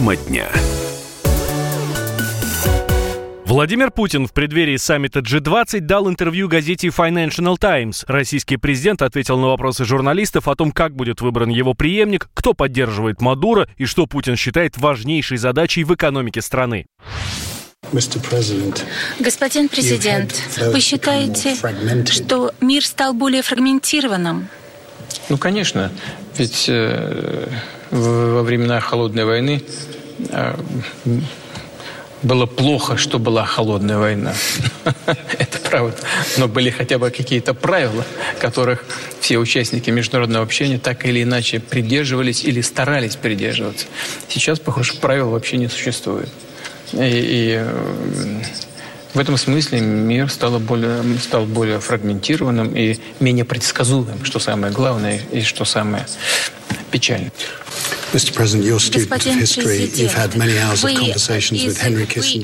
Тема дня. Владимир Путин в преддверии саммита G20 дал интервью газете Financial Times. Российский президент ответил на вопросы журналистов о том, как будет выбран его преемник, кто поддерживает Мадуро и что Путин считает важнейшей задачей в экономике страны. Господин президент, вы считаете, что мир стал более фрагментированным? Ну, конечно. Ведь э, во времена Холодной войны было плохо, что была холодная война. Это правда. Но были хотя бы какие-то правила, которых все участники международного общения так или иначе придерживались или старались придерживаться. Сейчас, похоже, правил вообще не существует. И, и э, в этом смысле мир стал более, стал более фрагментированным и менее предсказуемым, что самое главное и что самое Господин президент, вы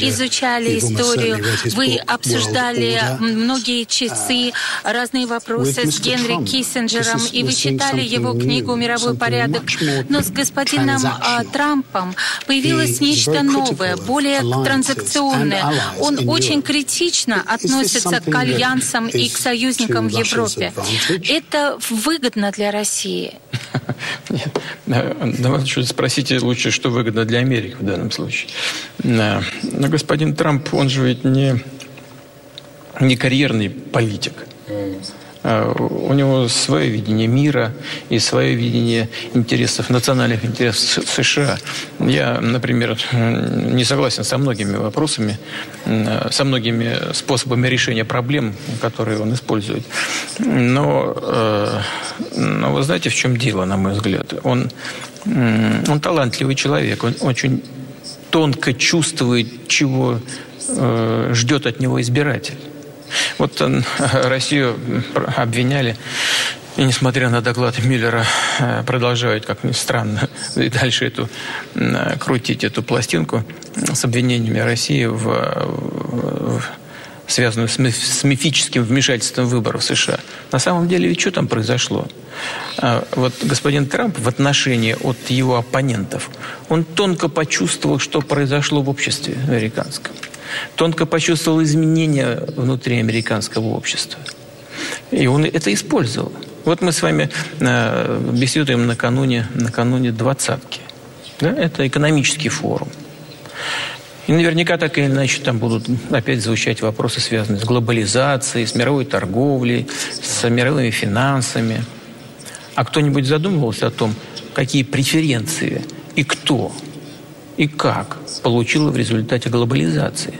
изучали историю, вы обсуждали многие часы, разные вопросы с Генри Киссинджером, и вы читали его книгу «Мировой порядок». Но с господином а, Трампом появилось нечто новое, более транзакционное. Он очень критично относится к альянсам и к союзникам в Европе. Это выгодно для России. Нет, спросите лучше, что выгодно для Америки в данном случае. Но господин Трамп, он же ведь не, не карьерный политик. А, у него свое видение мира и свое видение интересов, национальных интересов США. Я, например, не согласен со многими вопросами, со многими способами решения проблем, которые он использует. Но, э, но вы знаете, в чем дело, на мой взгляд? Он, он талантливый человек, он очень тонко чувствует, чего э, ждет от него избиратель. Вот Россию обвиняли и несмотря на доклад Миллера, э, продолжают, как ни странно, и дальше эту, крутить эту пластинку с обвинениями России в, в связанную с, с мифическим вмешательством выборов США. На самом деле, ведь что там произошло? А, вот господин Трамп в отношении от его оппонентов, он тонко почувствовал, что произошло в обществе американском тонко почувствовал изменения внутри американского общества. И он это использовал. Вот мы с вами э, беседуем накануне, накануне двадцатки. Да? Это экономический форум. И наверняка так или иначе там будут опять звучать вопросы, связанные с глобализацией, с мировой торговлей, с мировыми финансами. А кто-нибудь задумывался о том, какие преференции и кто и как получила в результате глобализации.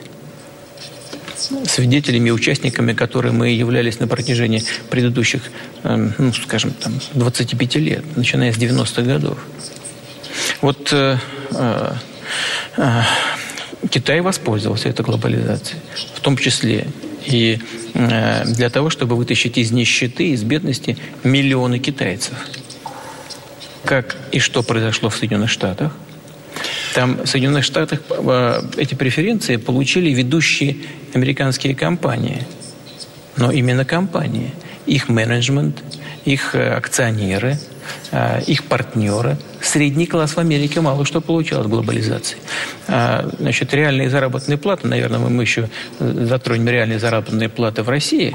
Свидетелями и участниками, которые мы являлись на протяжении предыдущих, эм, ну, скажем, там, 25 лет, начиная с 90-х годов. Вот э, э, э, Китай воспользовался этой глобализацией, в том числе и э, для того, чтобы вытащить из нищеты, из бедности миллионы китайцев. Как и что произошло в Соединенных Штатах – там в Соединенных Штатах э, эти преференции получили ведущие американские компании. Но именно компании. Их менеджмент, их э, акционеры, э, их партнеры. Средний класс в Америке мало что получал от глобализации. А, значит, реальные заработные платы, наверное, мы еще затронем реальные заработные платы в России,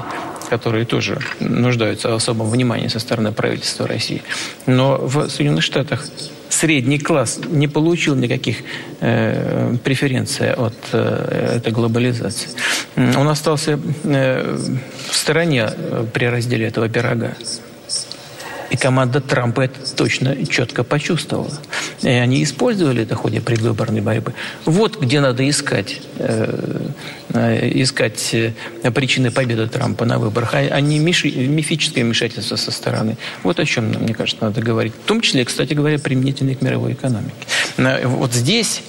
которые тоже нуждаются в особом внимании со стороны правительства России. Но в Соединенных Штатах средний класс не получил никаких э, преференций от э, этой глобализации. Он остался э, в стороне э, при разделе этого пирога. И команда Трампа это точно четко почувствовала. И они использовали это в ходе предвыборной борьбы. Вот где надо искать, э, искать э, причины победы Трампа на выборах, а, а не мифическое вмешательство со стороны. Вот о чем, мне кажется, надо говорить. В том числе, кстати говоря, применительно к мировой экономике. Вот здесь,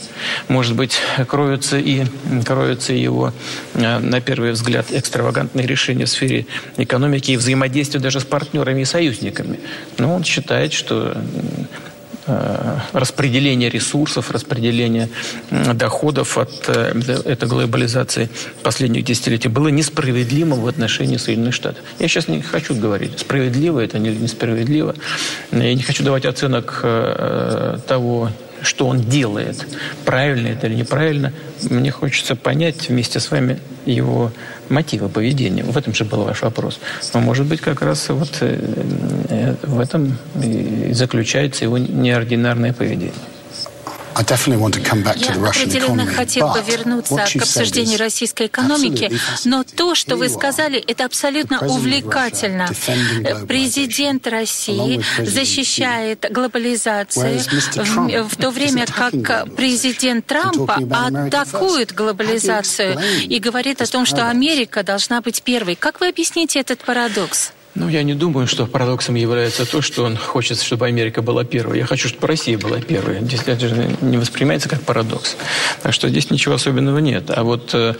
может быть, кроются и кроются его, э, на первый взгляд, экстравагантные решения в сфере экономики и взаимодействия даже с партнерами и союзниками. Но он считает, что Э, распределение ресурсов, распределение доходов от э, этой глобализации последних десятилетий было несправедливым в отношении Соединенных Штатов. Я сейчас не хочу говорить, справедливо это или несправедливо. Я не хочу давать оценок э, того, что он делает, правильно это или неправильно, мне хочется понять вместе с вами его мотивы поведения. В этом же был ваш вопрос. Но, может быть, как раз вот э, в этом и заключается его неординарное поведение. Я определенно хотел бы вернуться к обсуждению российской экономики, но то, что вы сказали, это абсолютно увлекательно. Президент России защищает глобализацию, в то время как президент Трампа атакует глобализацию и говорит о том, что Америка должна быть первой. Как вы объясните этот парадокс? Ну, я не думаю, что парадоксом является то, что он хочет, чтобы Америка была первой. Я хочу, чтобы Россия была первой. Здесь это не воспринимается как парадокс. Так что здесь ничего особенного нет. А вот э,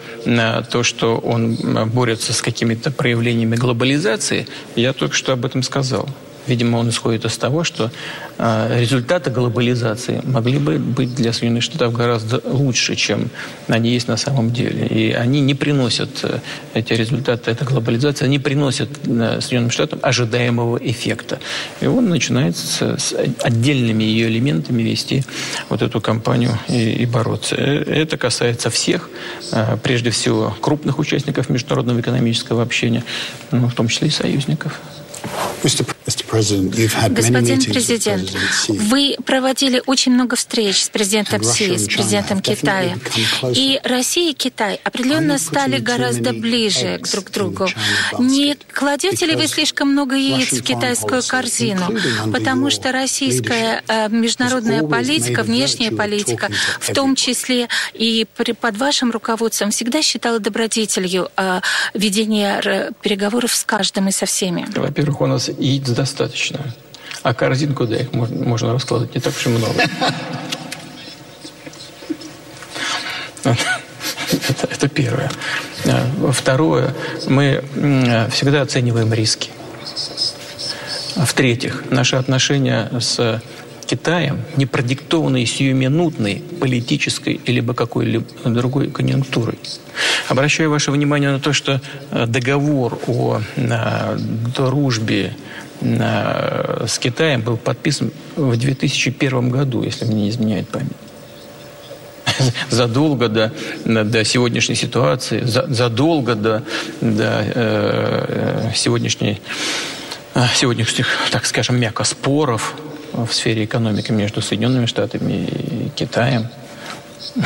то, что он борется с какими-то проявлениями глобализации, я только что об этом сказал. Видимо, он исходит из того, что э, результаты глобализации могли бы быть для Соединенных Штатов гораздо лучше, чем они есть на самом деле. И они не приносят, э, эти результаты этой глобализации, они приносят э, Соединенным Штатам ожидаемого эффекта. И он начинает с, с отдельными ее элементами вести вот эту кампанию и, и бороться. Э, это касается всех, э, прежде всего крупных участников международного экономического общения, ну, в том числе и союзников. Господин президент, вы проводили очень много встреч с президентом Си, с президентом Китая. И Россия и Китай определенно стали гораздо ближе друг к другу. Не кладете ли вы слишком много яиц в китайскую корзину? Потому что российская э, международная политика, внешняя политика, в том числе и под вашим руководством, всегда считала добродетелью э, ведения переговоров с каждым и со всеми. Во-первых, у нас яиц достаточно. А корзинку, да, их можно, можно раскладывать не так уж и много. Это, это первое. А, второе, мы всегда оцениваем риски. В-третьих, наши отношения с Китаем не продиктованы сиюминутной политической или какой-либо другой конъюнктурой. Обращаю ваше внимание на то, что э, договор о дружбе с Китаем был подписан в 2001 году, если мне не изменяет память задолго до, до сегодняшней ситуации, задолго до, до э, сегодняшней, э, сегодняшних, так скажем, мягко споров в сфере экономики между Соединенными Штатами и Китаем.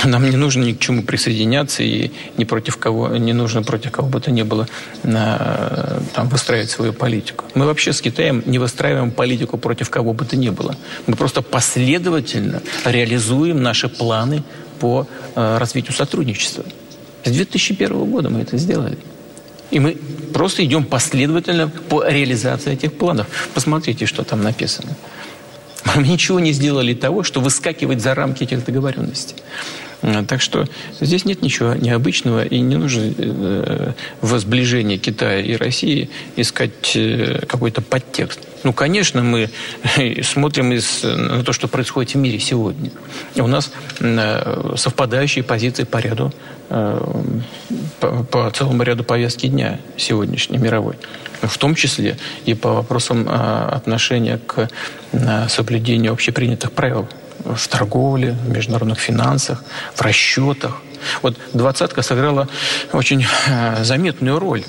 Нам не нужно ни к чему присоединяться и ни против кого, не нужно против кого бы то ни было на, там, выстраивать свою политику. Мы вообще с Китаем не выстраиваем политику против кого бы то ни было. Мы просто последовательно реализуем наши планы по э, развитию сотрудничества. С 2001 года мы это сделали. И мы просто идем последовательно по реализации этих планов. Посмотрите, что там написано. Мы ничего не сделали того, что выскакивать за рамки этих договоренностей. Э, так что здесь нет ничего необычного, и не нужно э, в сближении Китая и России искать э, какой-то подтекст. Ну, конечно, мы смотрим из, на то, что происходит в мире сегодня. У нас совпадающие позиции по ряду, по, по целому ряду повестки дня сегодняшней мировой. В том числе и по вопросам отношения к соблюдению общепринятых правил в торговле, в международных финансах, в расчетах. Вот двадцатка сыграла очень э, заметную роль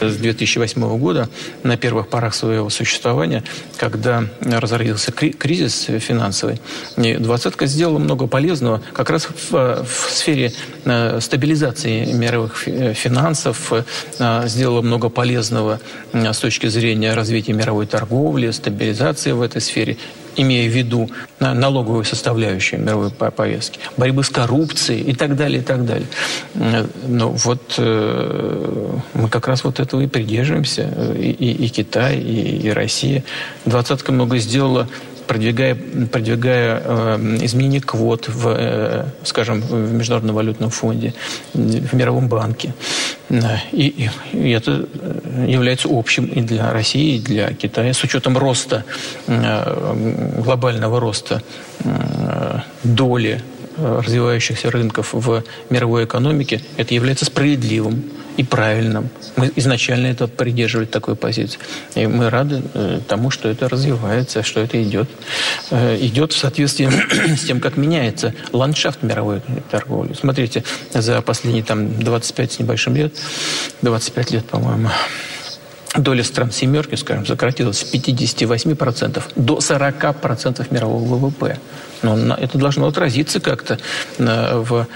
с 2008 года, на первых порах своего существования, когда разразился кризис финансовый, двадцатка сделала много полезного как раз в, в сфере э, стабилизации мировых финансов, э, сделала много полезного с точки зрения развития мировой торговли, стабилизации в этой сфере имея в виду налоговую составляющую мировой повестки, борьбы с коррупцией и так далее, и так далее. Но вот э, мы как раз вот этого и придерживаемся, и, и, и Китай, и, и Россия. Двадцатка много сделала продвигая, продвигая э, изменение квот в, э, скажем, в Международном валютном фонде, в Мировом банке. И, и это э, является общим и для России, и для Китая, с учетом роста, э, глобального роста э, доли развивающихся рынков в мировой экономике, это является справедливым и правильным. Мы изначально это придерживали такой позиции. И мы рады э, тому, что это развивается, что это идет, э, идет в соответствии с тем, как меняется ландшафт мировой торговли. Смотрите, за последние там 25 с небольшим лет, 25 лет, по-моему, доля стран семерки, скажем, сократилась с 58% до 40% мирового ВВП. Но это должно отразиться как-то э, в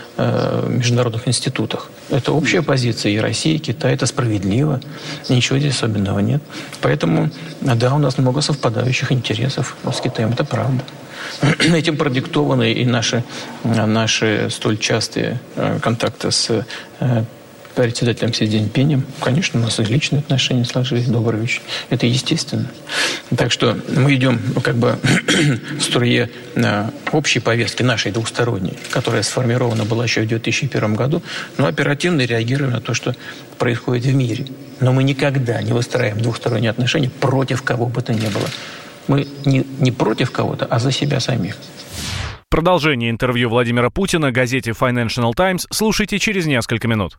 международных институтах. Это общая позиция и России, и Китая. Это справедливо. Ничего здесь особенного нет. Поэтому, да, у нас много совпадающих интересов с Китаем. Это правда. Этим продиктованы и наши, наши столь частые э, контакты с председателем Си Цзиньпинем. Конечно, у нас и личные отношения сложились, добрые очень. Это естественно. Так что мы идем ну, как бы в струе на общей повестки нашей двусторонней, которая сформирована была еще в 2001 году, но оперативно реагируем на то, что происходит в мире. Но мы никогда не выстраиваем двухсторонние отношения против кого бы то ни было. Мы не, не против кого-то, а за себя самих. Продолжение интервью Владимира Путина газете Financial Times слушайте через несколько минут.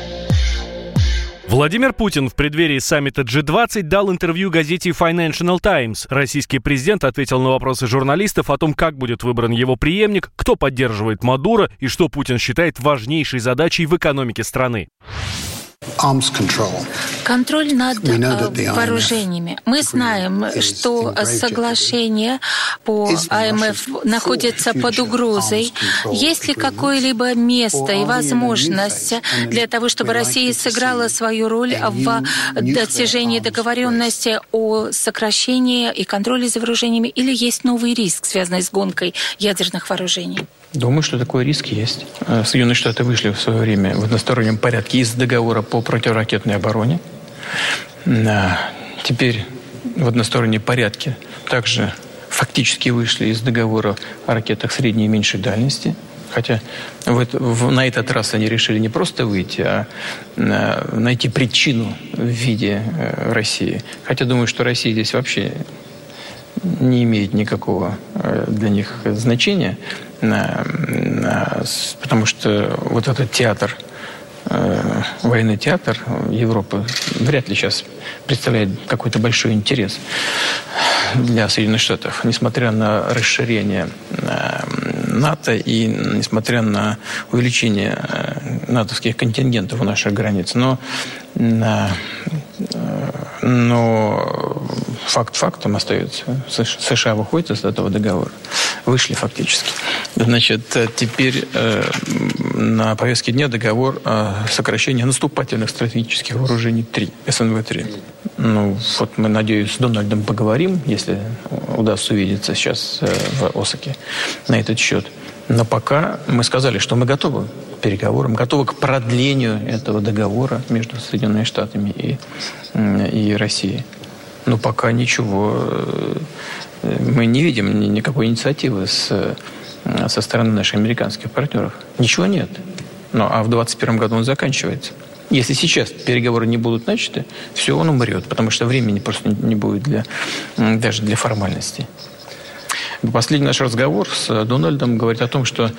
Владимир Путин в преддверии саммита G20 дал интервью газете Financial Times. Российский президент ответил на вопросы журналистов о том, как будет выбран его преемник, кто поддерживает Мадуро и что Путин считает важнейшей задачей в экономике страны. Контроль над э, вооружениями. Мы знаем, что соглашение по АМФ находится под угрозой. Есть ли какое-либо место и возможность для того, чтобы Россия сыграла свою роль в достижении договоренности о сокращении и контроле за вооружениями, или есть новый риск, связанный с гонкой ядерных вооружений? Думаю, что такой риск есть. Э, Соединенные Штаты вышли в свое время в одностороннем порядке из договора по противоракетной обороне. Теперь в одностороннем порядке также фактически вышли из договора о ракетах средней и меньшей дальности. Хотя в, в, на этот раз они решили не просто выйти, а, а найти причину в виде э, России. Хотя думаю, что Россия здесь вообще не имеет никакого э, для них значения, потому что вот этот театр, э, военный театр Европы вряд ли сейчас представляет какой-то большой интерес для Соединенных Штатов, несмотря на расширение э, НАТО и несмотря на увеличение натовских контингентов у наших границ. Но, но факт фактом остается. США выходит из этого договора. Вышли фактически. Значит, теперь э, на повестке дня договор о сокращении наступательных стратегических вооружений 3, СНВ-3. Ну, вот мы, надеюсь, с Дональдом поговорим, если удастся увидеться сейчас э, в Осаке на этот счет. Но пока мы сказали, что мы готовы к переговорам, готовы к продлению этого договора между Соединенными Штатами и, и Россией. Но пока ничего. Мы не видим никакой инициативы с, со стороны наших американских партнеров. Ничего нет. Ну, а в 2021 году он заканчивается. Если сейчас переговоры не будут начаты, все, он умрет, потому что времени просто не будет для, даже для формальностей. Последний наш разговор с Дональдом говорит о том, что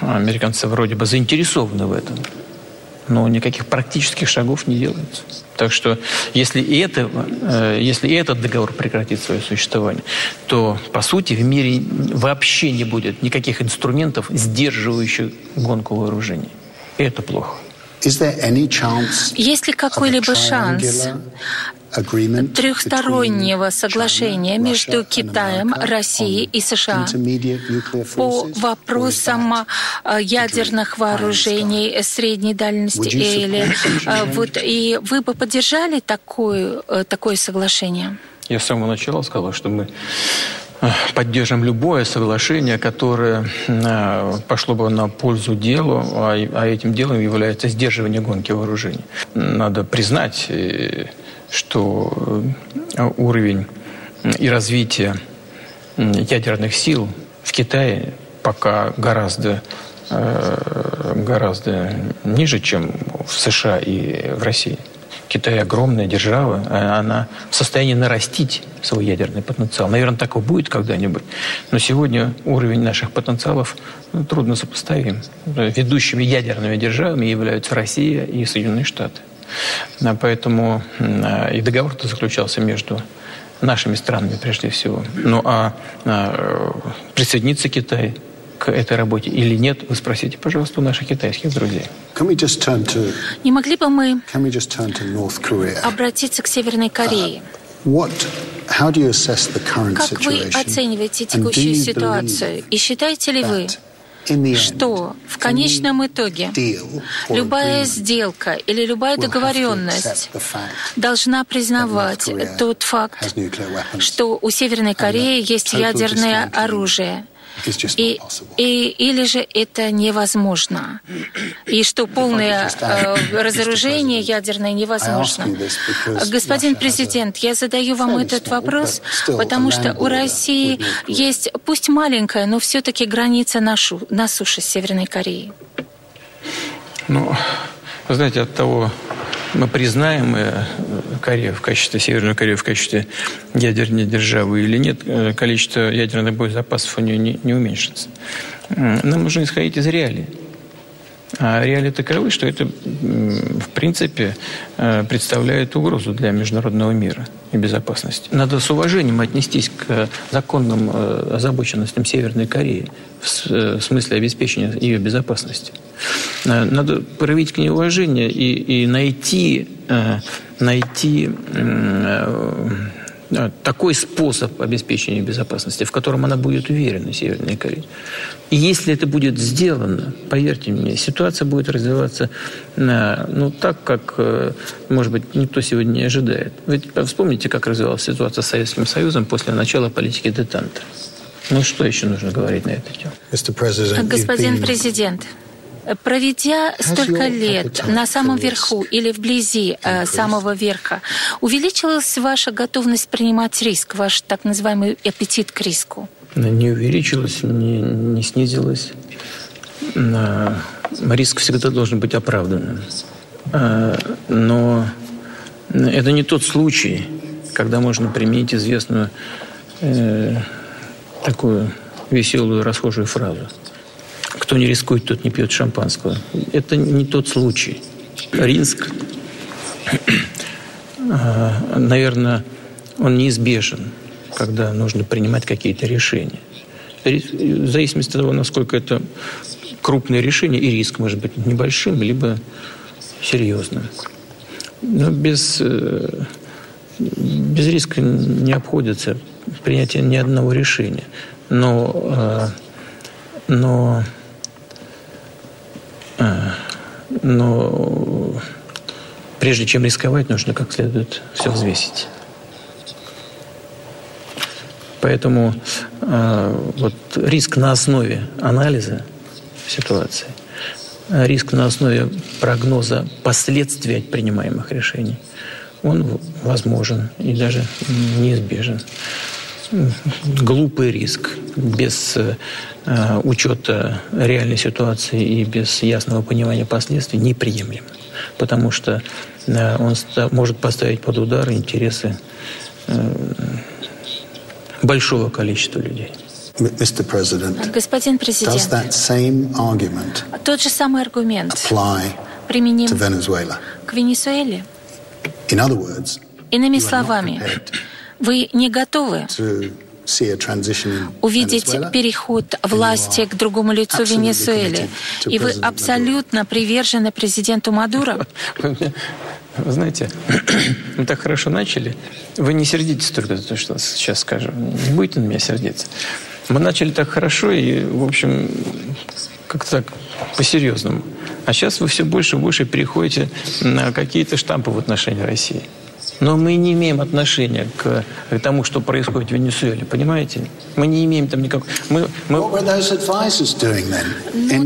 американцы вроде бы заинтересованы в этом но никаких практических шагов не делается. Так что если, и это, э, если этот договор прекратит свое существование, то, по сути, в мире вообще не будет никаких инструментов, сдерживающих гонку вооружений. И это плохо. Есть ли какой-либо шанс трехстороннего соглашения между Китаем, Россией и США по вопросам а, ядерных вооружений средней дальности или а, вот и вы бы поддержали такое, э, такое соглашение? Я с самого начала сказал, что мы поддержим любое соглашение, которое пошло бы на пользу делу, а, а этим делом является сдерживание гонки вооружений. Надо признать, что уровень и развитие ядерных сил в Китае пока гораздо гораздо ниже, чем в США и в России. Китай огромная держава, а она в состоянии нарастить свой ядерный потенциал. Наверное, так и будет когда-нибудь. Но сегодня уровень наших потенциалов ну, трудно сопоставим. Ведущими ядерными державами являются Россия и Соединенные Штаты. А поэтому и договор-то заключался между нашими странами прежде всего. Ну а, а присоединится Китай к этой работе или нет, вы спросите, пожалуйста, у наших китайских друзей. Не могли бы мы обратиться к Северной Корее? Как вы оцениваете текущую ситуацию? И считаете ли вы, что в конечном итоге любая сделка или любая договоренность должна признавать тот факт, что у Северной Кореи есть ядерное оружие, и, и, или же это невозможно. И что полное э, разоружение ядерное невозможно. Господин президент, я задаю вам этот вопрос, потому что у России есть, пусть маленькая, но все-таки граница на, шу, на суше с Северной Кореей. Ну, вы знаете, от того, мы признаем э, Корею в качестве, Северную Корею в качестве ядерной державы или нет, э, количество ядерных боезапасов у нее не, не уменьшится. Нам нужно исходить из реалий. А реалии таковы, что это, в принципе, э, представляет угрозу для международного мира и безопасности. Надо с уважением отнестись к законным озабоченностям Северной Кореи в смысле обеспечения ее безопасности. Э, надо проявить к ней уважение и, и найти, э, найти э, такой способ обеспечения безопасности, в котором она будет уверена, Северная Корея. И если это будет сделано, поверьте мне, ситуация будет развиваться ну, так, как, может быть, никто сегодня не ожидает. Ведь вспомните, как развивалась ситуация с Советским Союзом после начала политики детанта. Ну, что еще нужно говорить на эту тему? Господин президент, Проведя столько лет на самом верху или вблизи э, самого верха, увеличилась ваша готовность принимать риск, ваш так называемый аппетит к риску? Не увеличилась, не, не снизилась. Риск всегда должен быть оправданным. А, но это не тот случай, когда можно применить известную э, такую веселую расхожую фразу – кто не рискует, тот не пьет шампанского. Это не тот случай. Риск, а, наверное, он неизбежен, когда нужно принимать какие-то решения. В зависимости от того, насколько это крупное решение, и риск может быть небольшим, либо серьезным. Но без, э, без риска не обходится принятие ни одного решения. Но, а, но а, но прежде чем рисковать, нужно как следует все взвесить. Поэтому э, вот риск на основе анализа ситуации, риск на основе прогноза последствий от принимаемых решений, он возможен и даже неизбежен глупый риск без э, учета реальной ситуации и без ясного понимания последствий неприемлем. Потому что э, он может поставить под удар интересы э, большого количества людей. Господин президент, тот же самый аргумент применим к Венесуэле? Иными словами, вы не готовы увидеть переход власти к другому лицу Венесуэле. И вы абсолютно привержены президенту Мадуро? Вы знаете, мы так хорошо начали. Вы не сердитесь только за то, что сейчас скажу. Не будете на меня сердиться. Мы начали так хорошо и, в общем, как-то так по-серьезному. А сейчас вы все больше и больше переходите на какие-то штампы в отношении России. Но мы не имеем отношения к, к тому, что происходит в Венесуэле, понимаете? Мы не имеем там никакого... Мы, мы... Ну,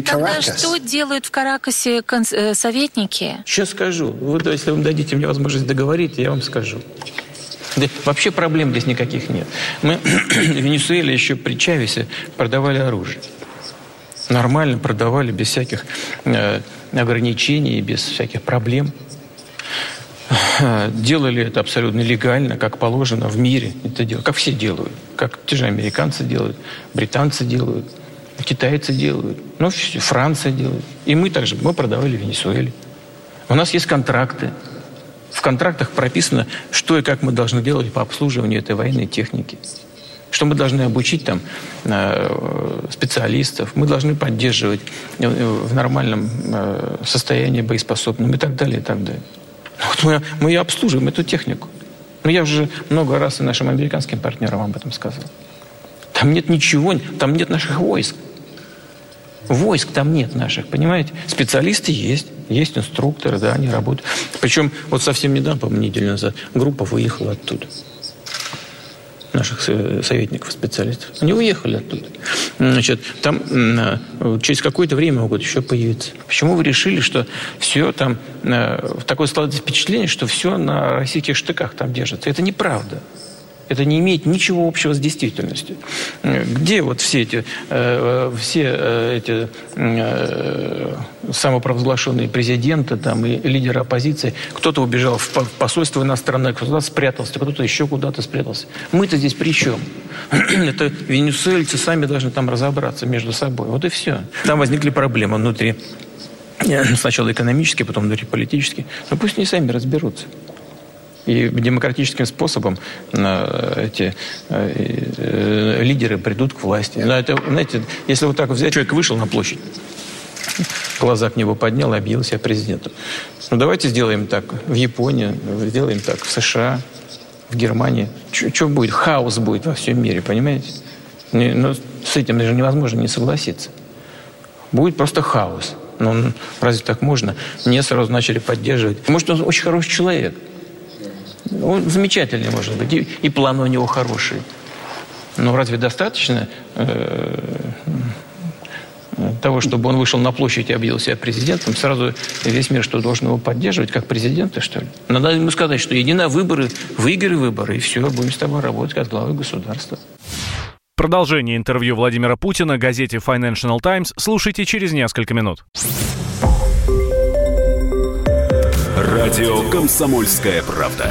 тогда что делают в Каракасе э, советники? Сейчас скажу. Вот если вы дадите мне возможность договорить, я вам скажу. Да, вообще проблем здесь никаких нет. Мы в Венесуэле еще при Чавесе продавали оружие. Нормально продавали, без всяких э, ограничений, без всяких проблем. Делали это абсолютно легально, как положено в мире. Это дело, как все делают. Как те же американцы делают, британцы делают, китайцы делают, ну, Франция делает. И мы также, мы продавали Венесуэле. У нас есть контракты в контрактах прописано, что и как мы должны делать по обслуживанию этой военной техники. Что мы должны обучить там э, специалистов, мы должны поддерживать э, в нормальном э, состоянии боеспособным и так далее, и так далее. Вот мы, мы обслуживаем эту технику. Но я уже много раз и нашим американским партнерам об этом сказал. Там нет ничего, там нет наших войск. Войск там нет наших, понимаете? Специалисты есть, есть инструкторы, да, они работают. Причем вот совсем недавно, по неделю назад, группа выехала оттуда наших советников, специалистов. Они уехали оттуда. Значит, там через какое-то время могут еще появиться. Почему вы решили, что все там... Такое складывается впечатление, что все на российских штыках там держится. Это неправда. Это не имеет ничего общего с действительностью. Где вот все эти, э, все э, эти э, самопровозглашенные президенты там, и лидеры оппозиции? Кто-то убежал в посольство иностранное, кто-то спрятался, кто-то еще куда-то спрятался. Мы-то здесь при чем? Это венесуэльцы сами должны там разобраться между собой. Вот и все. Там возникли проблемы внутри сначала экономические, потом внутри политические. Но пусть они сами разберутся. И демократическим способом э, эти э, э, лидеры придут к власти. Но это, знаете, если вот так взять, человек вышел на площадь, глаза к небу поднял и объявил себя президентом. Ну давайте сделаем так в Японии, сделаем так в США, в Германии. Что будет? Хаос будет во всем мире, понимаете? Но ну, с этим даже невозможно не согласиться. Будет просто хаос. Ну, разве так можно? Мне сразу начали поддерживать. Может, он очень хороший человек. Он замечательный, может быть, и, и план у него хороший. Но разве достаточно э, того, чтобы он вышел на площадь и объявил себя президентом, сразу весь мир что должен его поддерживать, как президента, что ли? Надо ему сказать, что иди на выборы, выиграй выборы, и все, будем с тобой работать как главы государства. Продолжение интервью Владимира Путина газете Financial Times слушайте через несколько минут. Радио «Комсомольская правда».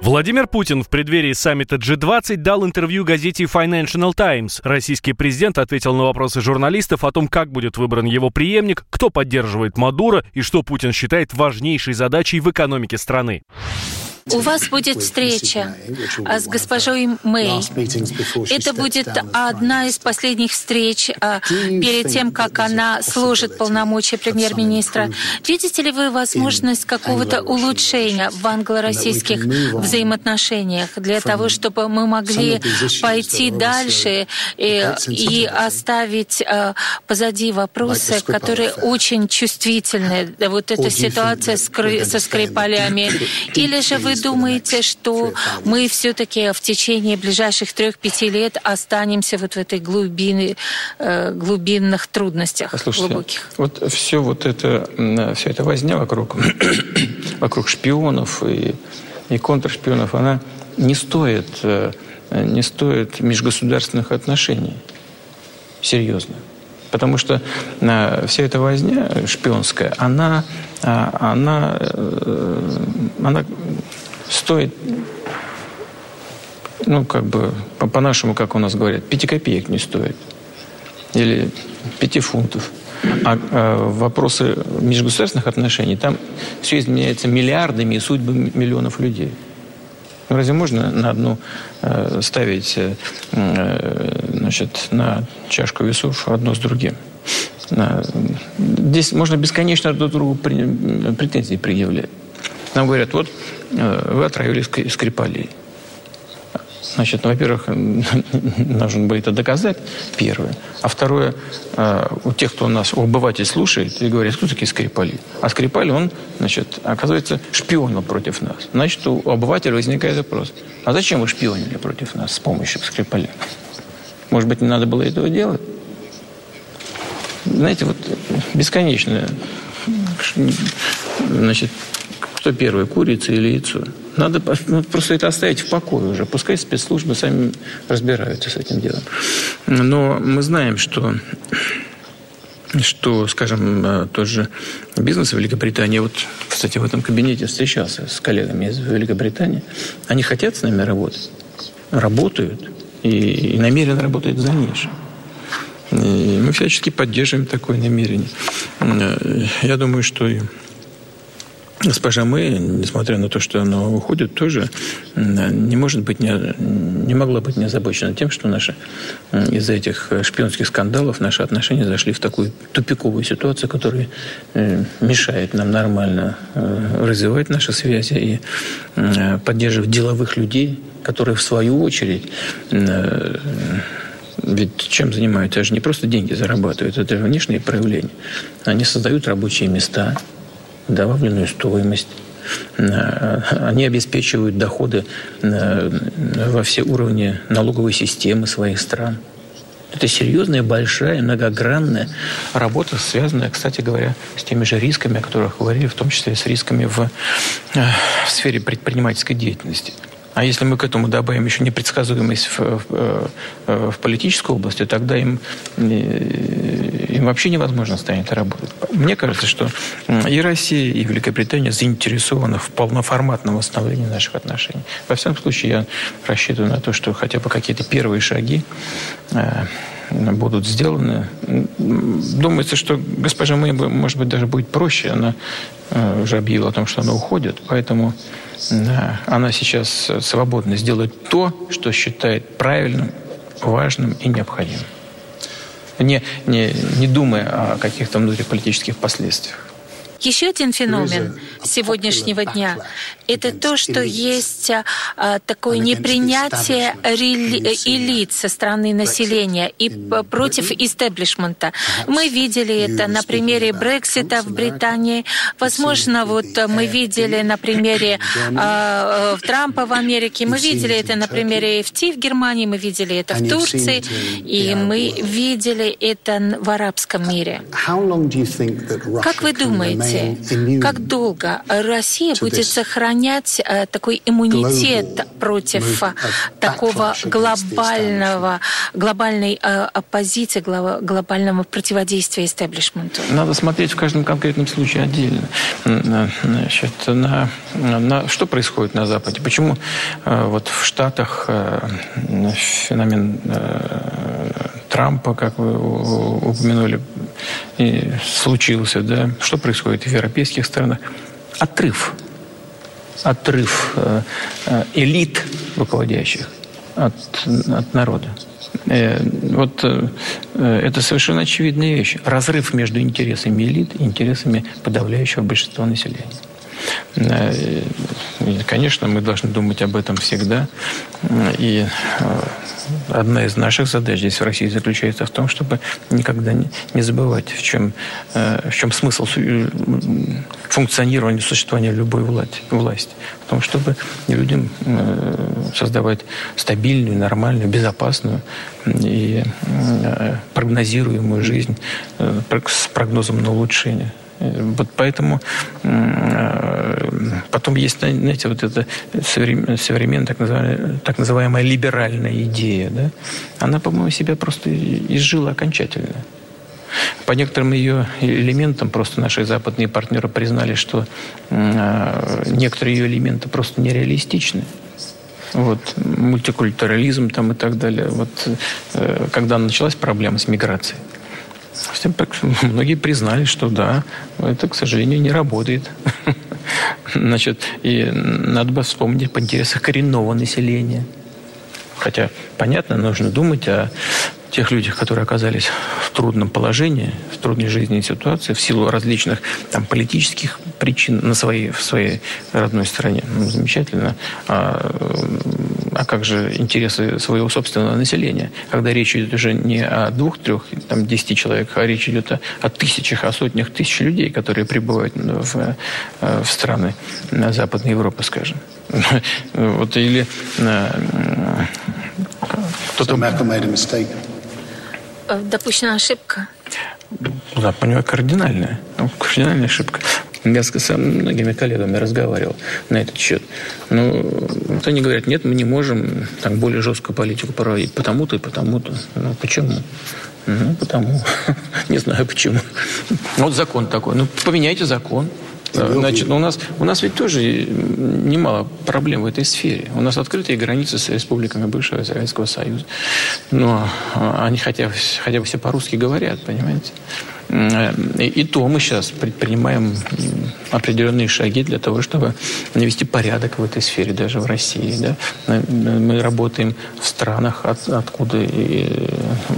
Владимир Путин в преддверии саммита G20 дал интервью газете Financial Times. Российский президент ответил на вопросы журналистов о том, как будет выбран его преемник, кто поддерживает Мадуро и что Путин считает важнейшей задачей в экономике страны. У вас будет встреча с госпожой Мэй. Это будет одна из последних встреч а, перед тем, как она служит полномочия премьер-министра. Видите ли вы возможность какого-то улучшения в англо-российских взаимоотношениях для того, чтобы мы могли пойти дальше и, и оставить а, позади вопросы, которые очень чувствительны. Вот эта ситуация со Скрипалями. Или же вы думаете, что мы все-таки в течение ближайших трех-пяти лет останемся вот в этой глубине, э, глубинных трудностях Слушайте, глубоких? Вот все вот это, вся эта возня вокруг, вокруг шпионов и, и контршпионов, она не стоит, э, не стоит межгосударственных отношений. Серьезно. Потому что э, вся эта возня шпионская, она, она, она стоит, ну, как бы, по-нашему, как у нас говорят, пяти копеек не стоит. Или пяти фунтов. А, а вопросы межгосударственных отношений, там все изменяется миллиардами и судьбами миллионов людей. Ну, разве можно на одну э, ставить э, значит, на чашку весов одно с другим? Здесь можно бесконечно друг другу претензии предъявлять. Нам говорят, вот вы отравили Скрипалей. Значит, ну, во-первых, нужно бы это доказать, первое. А второе, э, у тех, кто у нас, у обыватель слушает и говорит, кто такие Скрипали? А Скрипали, он, значит, оказывается, шпионил против нас. Значит, у обывателя возникает вопрос, а зачем вы шпионили против нас с помощью Скрипали? Может быть, не надо было этого делать? Знаете, вот бесконечно, значит, кто первый, курица или яйцо? Надо ну, просто это оставить в покое уже. Пускай спецслужбы сами разбираются с этим делом. Но мы знаем, что что, скажем, э, тот же бизнес Великобритании, вот, кстати, в этом кабинете встречался с коллегами из Великобритании, они хотят с нами работать, работают и, и намеренно работают в дальнейшем. И мы всячески поддерживаем такое намерение. Э, я думаю, что Госпожа Мэй, несмотря на то, что она уходит, тоже не может быть не, не могла быть не озабочена тем, что наши из-за этих шпионских скандалов наши отношения зашли в такую тупиковую ситуацию, которая э, мешает нам нормально э, развивать наши связи и э, поддерживать деловых людей, которые в свою очередь ведь чем занимаются? Это же не просто деньги зарабатывают, это же внешние проявления. Они создают рабочие места, добавленную стоимость. Э, они обеспечивают доходы э, во все уровни налоговой системы своих стран. Это серьезная, большая, многогранная работа, связанная, кстати говоря, с теми же рисками, о которых говорили, в том числе с рисками в, э, в сфере предпринимательской деятельности. А если мы к этому добавим еще непредсказуемость в, в, в политической области, тогда им, им вообще невозможно станет работать. Мне кажется, что и Россия, и Великобритания заинтересованы в полноформатном восстановлении наших отношений. Во всяком случае, я рассчитываю на то, что хотя бы какие-то первые шаги э, будут сделаны. Думается, что госпожа Мэй, может быть, даже будет проще. Она э, уже объявила о том, что она уходит. Поэтому она сейчас свободна сделать то, что считает правильным, важным и необходимым. Не, не, не думая о каких-то внутриполитических последствиях. Еще один феномен сегодняшнего дня – это то, что есть а, такое непринятие элит со стороны населения и против истеблишмента. Мы видели это на примере Брексита в Британии. Возможно, вот мы видели на примере а, Трампа в Америке. Мы видели это на примере ЭФТ в Германии. Мы видели это в Турции. И мы видели это в арабском мире. Как вы думаете, Кстати, как долго Россия будет сохранять э, такой иммунитет против э, такого глобального, глобальной э, оппозиции, глобального противодействия истеблишменту? Надо смотреть в каждом конкретном случае отдельно. Значит, на, на, что происходит на Западе? Почему вот в Штатах феномен Трампа, как вы упомянули, случился, да, что происходит в европейских странах? Отрыв. Отрыв э, э, элит руководящих от, от народа. Э, вот это совершенно очевидная вещь. Разрыв между интересами элит и интересами подавляющего большинства населения. И, конечно, мы должны думать об этом всегда. И одна из наших задач здесь в России заключается в том, чтобы никогда не забывать, в чем, э, в чем смысл функционирования, существования любой власти. В том, чтобы людям э, создавать стабильную, нормальную, безопасную и э, прогнозируемую жизнь с прогнозом на улучшение. Вот поэтому потом есть, знаете, вот эта современная так называемая, так называемая либеральная идея, да? она, по-моему, себя просто изжила окончательно. По некоторым ее элементам просто наши западные партнеры признали, что некоторые ее элементы просто нереалистичны. Вот, мультикультурализм там и так далее. Вот, э, когда началась проблема с миграцией, Многие признали, что да, это, к сожалению, не работает. Значит, и надо бы вспомнить по интересах коренного населения. Хотя, понятно, нужно думать о тех людях, которые оказались в трудном положении, в трудной жизненной ситуации, в силу различных там, политических причин на своей, в своей родной стране. Ну, замечательно. А, а как же интересы своего собственного населения? Когда речь идет уже не о двух, трех, там, десяти человек, а речь идет о, о тысячах, о сотнях тысяч людей, которые прибывают в, э, в страны Западной Европы, скажем. Вот или э, кто-то... Э, допущена ошибка? Да, понимаю, кардинальная. Ну, кардинальная ошибка. Я с многими коллегами разговаривал на этот счет. Ну, вот они говорят, нет, мы не можем так более жесткую политику проводить. Потому-то и потому-то. Ну, почему? Ну, потому. не знаю почему. Вот закон такой. Ну, поменяйте закон. Значит, у нас, у нас ведь тоже немало проблем в этой сфере. У нас открытые границы с республиками бывшего Советского Союза. Но а, они хотя, хотя бы все по-русски говорят, понимаете? Э, и то мы сейчас предпринимаем определенные шаги для того, чтобы навести порядок в этой сфере, даже в России. Да? Мы работаем в странах, от, откуда э,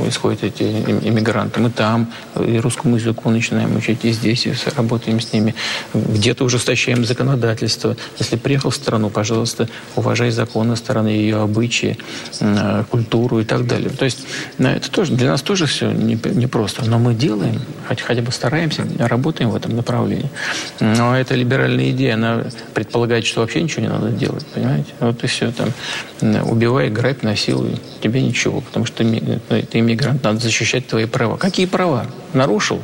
исходят эти иммигранты. Мы там и русскому языку начинаем учить, и здесь и работаем с ними. Где-то ужесточаем законодательство. Если приехал в страну, пожалуйста, уважай законы страны, ее обычаи, э, культуру и так далее. То есть это тоже для нас тоже все непросто. Не Но мы делаем хоть, хотя бы стараемся, работаем в этом направлении. Но эта либеральная идея, она предполагает, что вообще ничего не надо делать, понимаете? Вот и все там. Убивай, грабь, насилуй. Тебе ничего, потому что ты, ты иммигрант, надо защищать твои права. Какие права? Нарушил?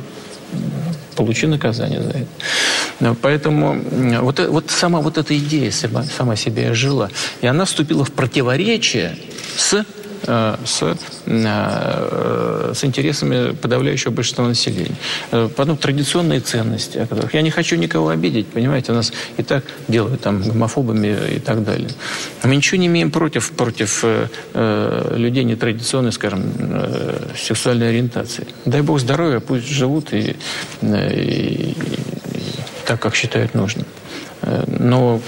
получи наказание за это. Поэтому вот, вот сама вот эта идея сама, сама себе жила. И она вступила в противоречие с Э, с, э, с интересами подавляющего большинства населения. Э, потом традиционные ценности, о которых я не хочу никого обидеть, понимаете, нас и так делают там гомофобами и так далее. Мы ничего не имеем против, против э, людей нетрадиционной, скажем, э, сексуальной ориентации. Дай бог здоровья, пусть живут и, и, и так, как считают нужным. Но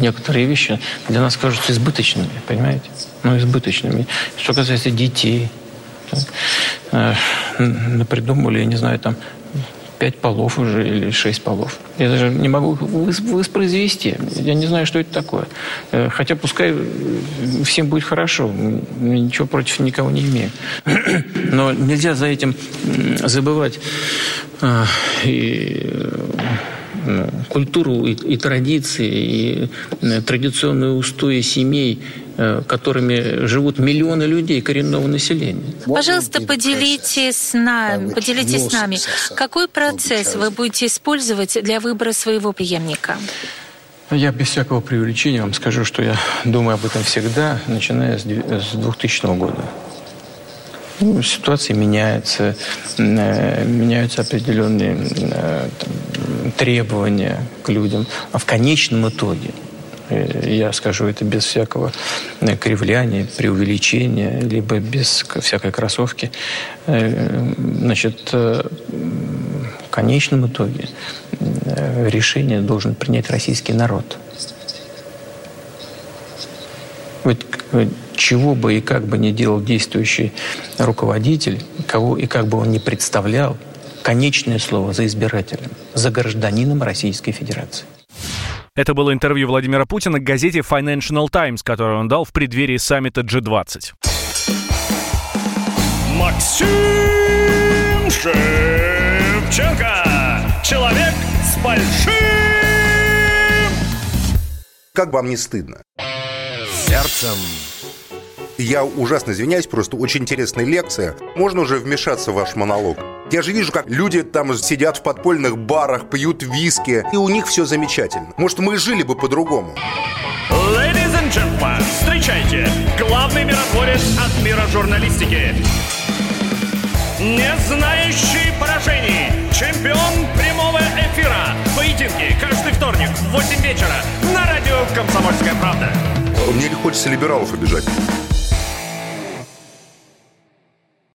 некоторые вещи для нас кажутся избыточными, понимаете? Ну, избыточными. Что касается детей, так, э, придумали, я не знаю, там пять полов уже или шесть полов. Я даже не могу воспроизвести. Я не знаю, что это такое. Э, хотя пускай всем будет хорошо. Ничего против никого не имею. Но нельзя за этим забывать э, и ну, культуру и, традиции, и э, традиционные устои семей, э, которыми живут миллионы людей, коренного населения. Пожалуйста, поделитесь с нами, поделитесь с нами, какой процесс вы будете использовать для выбора своего преемника? Я без всякого преувеличения вам скажу, что я думаю об этом всегда, начиная с 2000 года. Ну, ситуация меняется, э, меняются определенные э, там, требования к людям. А в конечном итоге, э, я скажу это без всякого кривляния, преувеличения, либо без всякой кроссовки, значит, в конечном итоге решение должен принять российский народ. Вот чего бы и как бы ни делал действующий руководитель, кого и как бы он ни представлял, конечное слово за избирателем, за гражданином Российской Федерации. Это было интервью Владимира Путина к газете Financial Times, которое он дал в преддверии саммита G20. Максим Шевченко. Человек с большим... Как вам не стыдно? Сердцем я ужасно извиняюсь, просто очень интересная лекция. Можно уже вмешаться в ваш монолог? Я же вижу, как люди там сидят в подпольных барах, пьют виски, и у них все замечательно. Может, мы жили бы по-другому. Ladies and gentlemen, встречайте, главный миротворец от мира журналистики. Не знающий поражений, чемпион прямого эфира. Поединки каждый вторник в 8 вечера на радио «Комсомольская правда». Мне не хочется либералов обижать.